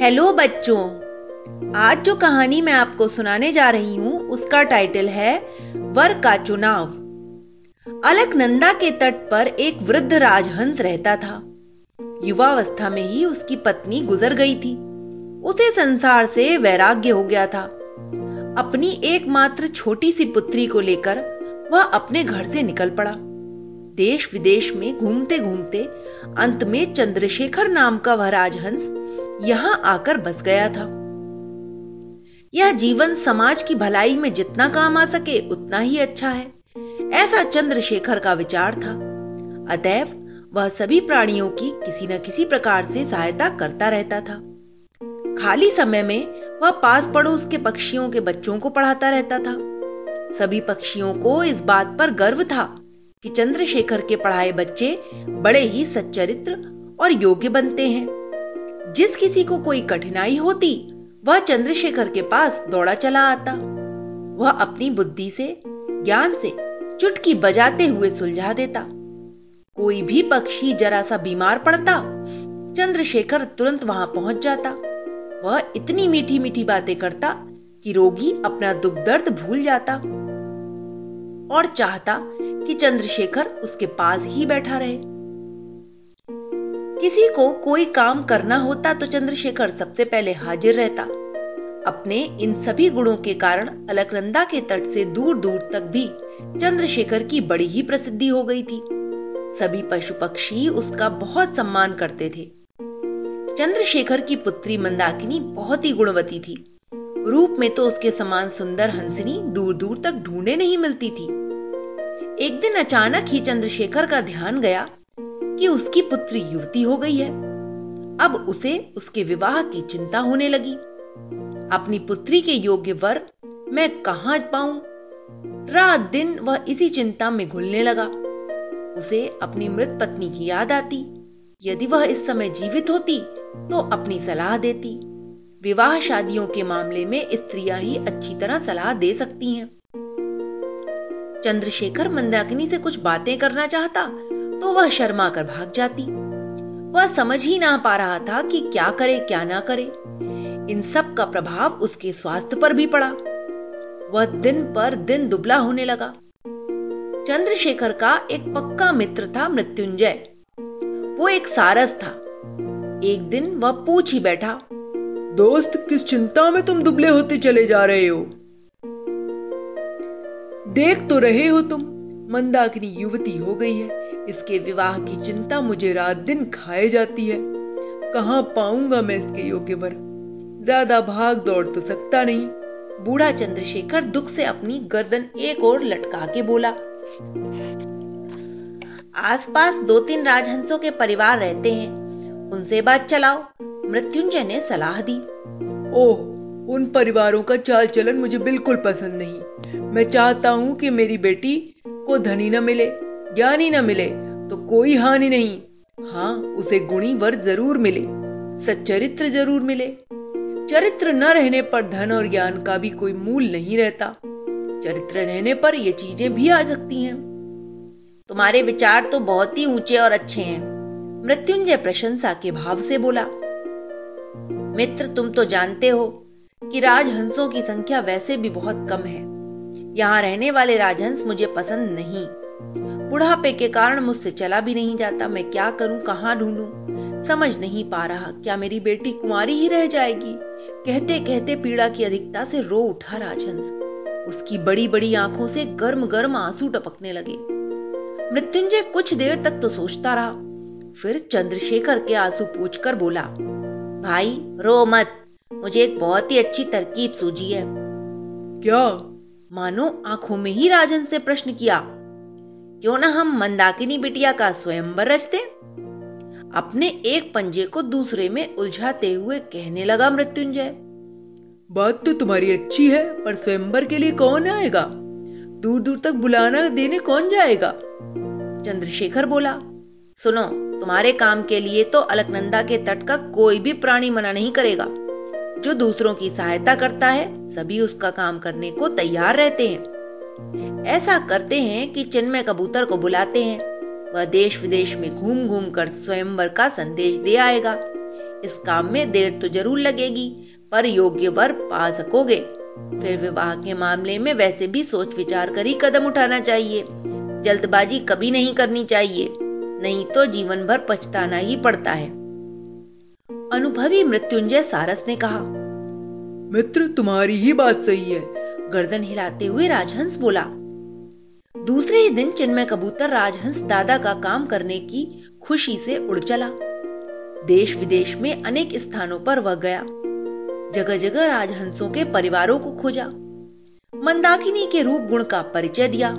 Hello बच्चों, आज जो कहानी मैं आपको सुनाने जा रही हूँ, उसका टाइटल है, वर का चुनाव। अलकनंदा के तट पर एक वृद्ध राजहंस रहता था। युवावस्था में ही उसकी पत्नी गुजर गई थी। उसे संसार से वैराग्य हो गया था। अपनी एकमात्र छोटी सी पुत्री को लेकर वह अपने घर से निकल पड़ा। देश विदेश में घूमते घूमते अंत में चंद्रशेखर नाम का वह राजहंस यहाँ आकर बस गया था। यह जीवन समाज की भलाई में जितना काम आ सके, उतना ही अच्छा है। ऐसा चंद्रशेखर का विचार था। अतएव, वह सभी प्राणियों की किसी न किसी प्रकार से सहायता करता रहता था। खाली समय में वह पास पड़ोस के पक्षियों के बच्चों को पढ़ाता रहता था। सभी पक्षियों को इस बात पर गर्व था कि चंद्रशेखर के पढ़ाए बच्चे बड़े ही सच्चरित्र और योग्य बनते हैं। जिस किसी को कोई कठिनाई होती, वह चंद्रशेखर के पास दौड़ा चला आता। वह अपनी बुद्धि से, ज्ञान से चुटकी बजाते हुए सुलझा देता। कोई भी पक्षी जरा सा बीमार पड़ता, चंद्रशेखर तुरंत वहाँ पहुँच जाता। वह इतनी मीठी मीठी बातें करता कि रोगी अपना दुख दर्द भूल जाता और चाहता कि चंद्रशेखर उसके पास ही बैठा रहे। किसी को कोई काम करना होता तो चंद्रशेखर सबसे पहले हाजिर रहता। अपने इन सभी गुणों के कारण अलकनंदा के तट से दूर दूर तक भी चंद्रशेखर की बड़ी ही प्रसिद्धि हो गई थी। सभी पशु पक्षी उसका बहुत सम्मान करते थे। चंद्रशेखर की पुत्री मंदाकिनी बहुत ही गुणवती थी। रूप में तो उसके समान सुंदर हंसनी दूर दूर तक ढूंढे नहीं मिलती थी। एक दिन अचानक ही चंद्रशेखर का ध्यान गया कि उसकी पुत्री युवती हो गई है। अब उसे उसके विवाह की चिंता होने लगी। अपनी पुत्री के योग्य वर मैं कहाँ पाऊँ? रात दिन वह इसी चिंता में घुलने लगा। उसे अपनी मृत पत्नी की याद आती। यदि वह इस समय जीवित होती तो अपनी सलाह देती। विवाह शादियों के मामले में स्त्रियाँ ही अच्छी तरह सलाह दे सकती हैं। चंद्रशेखर मंदाकिनी से कुछ बातें करना चाहता तो वह शर्मा कर भाग जाती। वह समझ ही ना पा रहा था कि क्या करे, क्या ना करे। इन सब का प्रभाव उसके स्वास्थ्य पर भी पड़ा। वह दिन पर दिन दुबला होने लगा। चंद्रशेखर का एक पक्का मित्र था मृत्युंजय। वो एक सारस था। एक दिन वह पूछ ही बैठा, दोस्त, किस चिंता में तुम दुबले होते चले जा रहे हो? देख तो रहे हो तुम, मंदाकिनी युवती हो गई है। इसके विवाह की चिंता मुझे रात दिन खाए जाती है। कहाँ पाऊँगा मैं इसके योग्य वर? ज़्यादा भाग दौड़ तो सकता नहीं। बूढ़ा चंद्रशेखर दुख से अपनी गर्दन एक और लटका के बोला, आसपास दो तीन राजहंसों के परिवार रहते हैं। उनसे बात चलाओ। मृत्युंजय ने सलाह दी। ओह, उन परिवारों का चाल चलन मुझे बिल्कुल पसंद नहीं। मैं चाहता हूँ कि मेरी बेटी को धनी न मिले। ज्ञानी न मिले तो कोई हानि नहीं। हाँ उसे गुणी वर ज़रूर मिले, सच्चरित्र ज़रूर मिले। चरित्र न रहने पर धन और ज्ञान का भी कोई मूल नहीं रहता। चरित्र रहने पर ये चीज़ें भी आ सकती हैं। तुम्हारे विचार तो बहुत ही ऊँचे और अच्छे हैं, मृत्युंजय प्रशंसा के भाव से बोला। मित्र, तुम तो जानते हो कि राजहंसों की संख्या वैसे भी बहुत कम है। यहाँ रहने वाले राजहंस मुझे पसंद नहीं। बुढ़ापे के कारण मुझसे चला भी नहीं जाता। मैं क्या करूँ कहाँ ढूंढूं? समझ नहीं पा रहा। क्या मेरी बेटी कुंवारी ही रह जाएगी? कहते कहते पीड़ा की अधिकता से रो उठा राजहंस। उसकी बड़ी बड़ी आँखों से गर्म गर्म आँसू टपकने लगे। मृत्युंजय कुछ देर तक तो सोचता रहा। फिर चंद्रशेखर के आँसू पूछकर बोला भाई रो मत। मुझे एक बहुत ही अच्छी तरकीब सूझी है। क्या? मानो आँखों में ही राजन से प्रश्न किया। क्यों ना हम मंदाकिनी बिटिया का स्वयंवर रचते? अपने एक पंजे को दूसरे में उलझाते हुए कहने लगा मृत्युंजय। बात तो तुम्हारी अच्छी है पर स्वयंवर के लिए कौन आएगा? दूर दूर तक बुलाना देने कौन जाएगा? चंद्रशेखर बोला सुनो तुम्हारे काम के लिए तो अलकनंदा के तट का कोई भी प्राणी मना नहीं करेगा। जो दूसरों की सहायता करता है सभी उसका काम करने को तैयार रहते हैं। ऐसा करते हैं कि चिन्मय कबूतर को बुलाते हैं। वह देश विदेश में घूम घूम कर स्वयंवर का संदेश दे आएगा। इस काम में देर तो ज़रूर लगेगी, पर योग्य वर पा सकोगे। फिर विवाह के मामले में वैसे भी सोच विचार कर ही कदम उठाना चाहिए। जल्दबाजी कभी नहीं करनी चाहिए, नहीं तो जीवन भर पछताना ही पड़ता है। अनुभवी मृत्युंजय सारस ने कहा, मित्र, तुम्हारी ही बात सही है। गर्दन हिलाते हुए राजहंस बोला, दूसरे ही दिन चिन्मय कबूतर राजहंस दादा का काम करने की खुशी से उड़ चला। देश विदेश में अनेक स्थानों पर वह गया। जगह जगह राजहंसों के परिवारों को खोजा। मंदाकिनी के रूप गुण का परिचय दिया।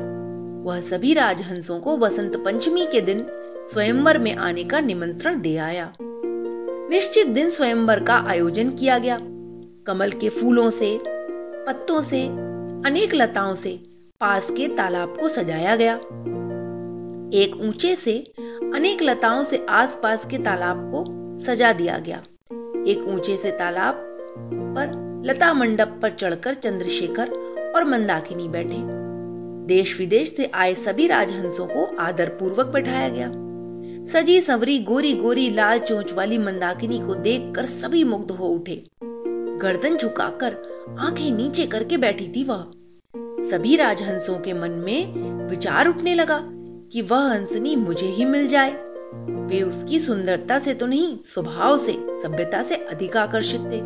वह सभी राजहंसों को वसंत पंचमी के दिन स्वयंवर में आने का निमंत्रण दे आया। निश्चित दिन स्वयंवर का आयोजन किया गया। कमल के फूलों से पत्तों से, अनेक लताओं से पास के तालाब को सजाया गया। एक ऊँचे से अनेक लताओं से आसपास के तालाब को सजा दिया गया। एक ऊँचे से तालाब पर लता मंडप पर चढ़कर चंद्रशेखर और मंदाकिनी बैठे। देश विदेश से आए सभी राजहंसों को आदर पूर्वक बैठाया गया। सजी संवरी गोरी गोरी लाल चोंच वाली मंदाकिनी को देखकर सभी मुग्ध हो उठे। गर्दन झुकाकर आँखें नीचे करके बैठी थी वह। सभी राजहंसों के मन में विचार उठने लगा कि वह हंसनी मुझे ही मिल जाए। वे उसकी सुंदरता से तो नहीं, स्वभाव से, सभ्यता से अधिक आकर्षित थे।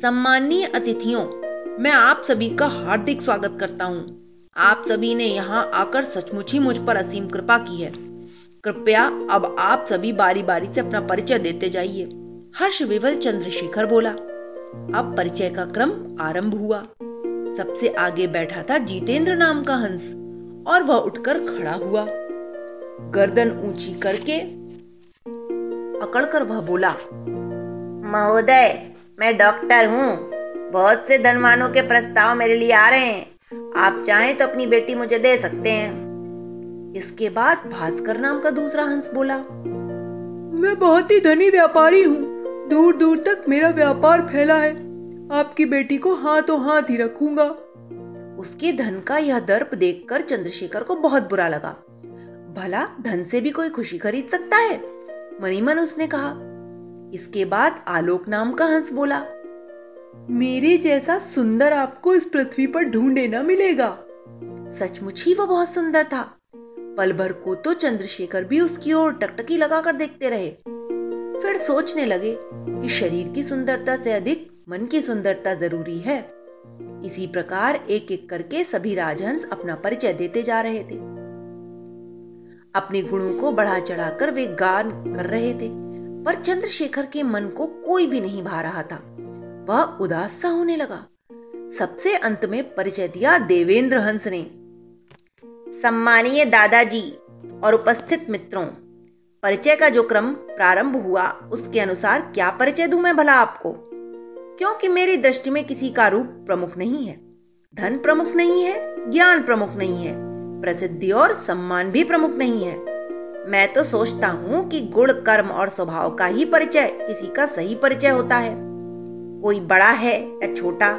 सम्माननीय अतिथियों, मैं आप सभी का हार्दिक स्वागत करता हूँ। आप सभी ने यहाँ आकर सचमुच ही मुझ पर असीम कृपा की है। कृपया अब आप सभी बारी बारी से अपना परिचय देते जाइए। हर्ष विवल चंद्रशेखर बोला अब परिचय का क्रम आरंभ हुआ। सबसे आगे बैठा था जीतेंद्र नाम का हंस और वह उठकर खड़ा हुआ। गर्दन ऊँची करके अकड़कर वह बोला महोदय मैं डॉक्टर हूँ। बहुत से धनवानों के प्रस्ताव मेरे लिए आ रहे हैं। आप चाहें तो अपनी बेटी मुझे दे सकते हैं। इसके बाद भास्कर नाम का दूसरा हंस बोला मैं बहुत ही धनी व्यापारी हूँ। दूर दूर तक मेरा व्यापार फैला है। आपकी बेटी को हाथों हाथ ही रखूँगा। उसके धन का यह दर्प देखकर चंद्रशेखर को बहुत बुरा लगा। भला धन से भी कोई खुशी खरीद सकता है? मनीमन उसने कहा। इसके बाद आलोक नाम का हंस बोला। मेरे जैसा सुंदर आपको इस पृथ्वी पर ढूंढे ना मिलेगा। सचमुच ही वो बहुत सुंदर था। पल भर को तो चंद्रशेखर भी उसकी ओर टकटकी लगाकर देखते रहे। फिर सोचने लगे कि शरीर की सुंदरता से अधिक मन की सुंदरता ज़रूरी है। इसी प्रकार एक एक करके सभी राजहंस अपना परिचय देते जा रहे थे। अपने गुणों को बढ़ा चढ़ाकर वे गान कर रहे थे, पर चंद्रशेखर के मन को कोई भी नहीं भा रहा था। वह उदास सा होने लगा। सबसे अंत में परिचय दिया देवेंद्र हंस ने। सम्मानीय दादाजी और उपस्थित मित्रों परिचय का जो क्रम प्रारंभ हुआ, उसके अनुसार क्या परिचय दूँ मैं भला आपको? क्योंकि मेरी दृष्टि में किसी का रूप प्रमुख नहीं है। धन प्रमुख नहीं है, ज्ञान प्रमुख नहीं है, प्रसिद्धि और सम्मान भी प्रमुख नहीं है। मैं तो सोचता हूँ कि गुण, कर्म और स्वभाव का ही परिचय, किसी का सही परिचय होता है। कोई बड़ा है या छोटा,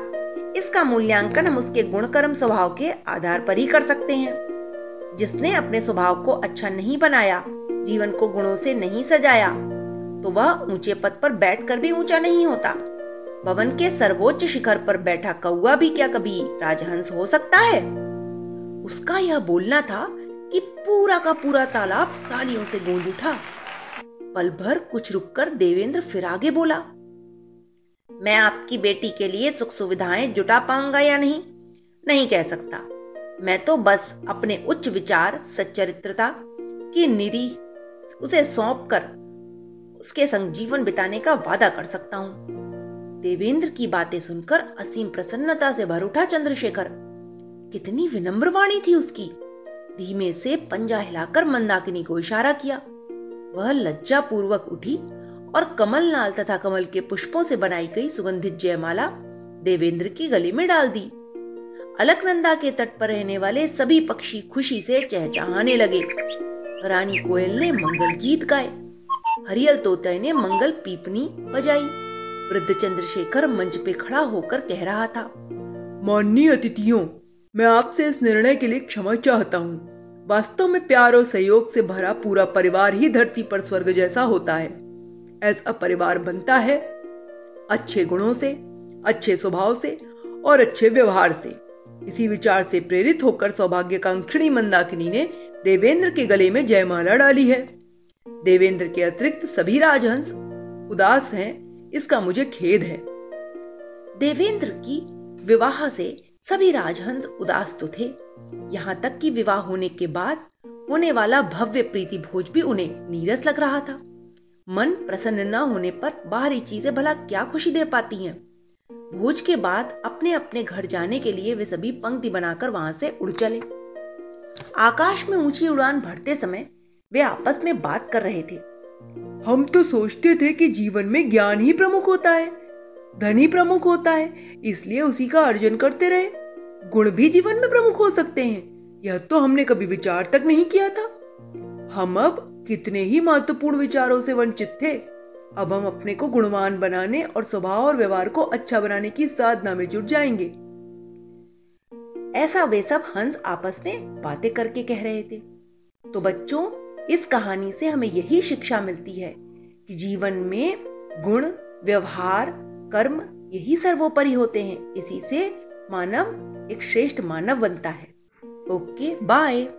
इसका मूल्यांकन हम उसके गुण, कर्म, स्वभाव के आधार पर ही कर सकते हैं। जिसने अपने स्वभाव को अच्छा नहीं बनाया जीवन को गुणों से नहीं सजाया तो वह ऊँचे पद पर बैठकर भी ऊँचा नहीं होता। भवन के सर्वोच्च शिखर पर बैठा कौआ भी क्या कभी राजहंस हो सकता है? उसका यह बोलना था कि पूरा का पूरा तालाब तालियों से गूंज उठा। पल भर कुछ रुककर देवेंद्र फिर आगे बोला, मैं आपकी बेटी के लिए सुख सुविधाएँ जुटा पाऊँगा या नहीं? नहीं कह सकता। मैं तो बस अपने उच्च विचार, सच्चरित्रता की निरी उसे सौंप कर उसके संग जीवन बिताने का वादा कर सकता हूँ। देवेंद्र की बातें सुनकर असीम प्रसन्नता से भर उठा चंद्रशेखर। कितनी विनम्र वाणी थी उसकी। धीमे से पंजा हिलाकर मंदाकिनी को इशारा किया। वह लज्जा पूर्वक उठी और कमल नाल तथा कमल के पुष्पों से बनाई गई सुगंधित जयमाला देवेंद्र की गले में डाल दी। अलकनंदा के तट पर रहने वाले सभी पक्षी खुशी से चहचहाने लगे। रानी कोयल ने मंगल गीत गाए। हरियल तोते ने मंगल पीपनी बजाई। वृद्ध चंद्रशेखर मंच पे खड़ा होकर कह रहा था, माननीय अतिथियों, मैं आपसे इस निर्णय के लिए क्षमा चाहता हूँ। वास्तव में प्यार और सहयोग से भरा पूरा परिवार ही धरती पर स्वर्ग जैसा होता है। ऐसा परिवार बनता है अच्छे गुणों से, अच्छे स्वभाव से और अच्छे व्यवहार से। इसी विचार से प्रेरित होकर सौभाग्यकांक्षिणी मंदाकिनी ने देवेंद्र के गले में जयमाला डाली है। देवेंद्र के अतिरिक्त सभी राजहंस उदास हैं, इसका मुझे खेद है। देवेंद्र की विवाह से सभी राजहंस उदास तो थे। यहाँ तक कि विवाह होने के बाद होने वाला भव्य प्रीति भोज भी उन्हें नीरस लग रहा था। मन प्रसन्न न होने पर बाहरी चीज़ें भला क्या खुशी दे पाती हैं। भोज के बाद अपने अपने घर जाने के लिए वे सभी पंक्ति बनाकर वहाँ से उड़ चले। आकाश में ऊँची उड़ान भरते समय वे आपस में बात कर रहे थे। हम तो सोचते थे कि जीवन में ज्ञान ही प्रमुख होता है, धन ही प्रमुख होता है, इसलिए उसी का अर्जन करते रहे। गुण भी जीवन में प्रमुख हो सकते हैं, यह तो हमने कभी विचार तक नहीं किया था। हम अब कितने ही महत्वपूर्ण विचारों से वंचित थे। अब हम अपने को गुणवान बनाने और स्वभाव और व्यवहार को अच्छा बनाने की साधना में जुट जाएँगे। ऐसा वे सब हंस आपस में बातें करके कह रहे थे। तो बच्चों, इस कहानी से हमें यही शिक्षा मिलती है कि जीवन में गुण, व्यवहार, कर्म यही सर्वोपरि होते हैं। इसी से मानव एक श्रेष्ठ मानव बनता है। Okay, bye.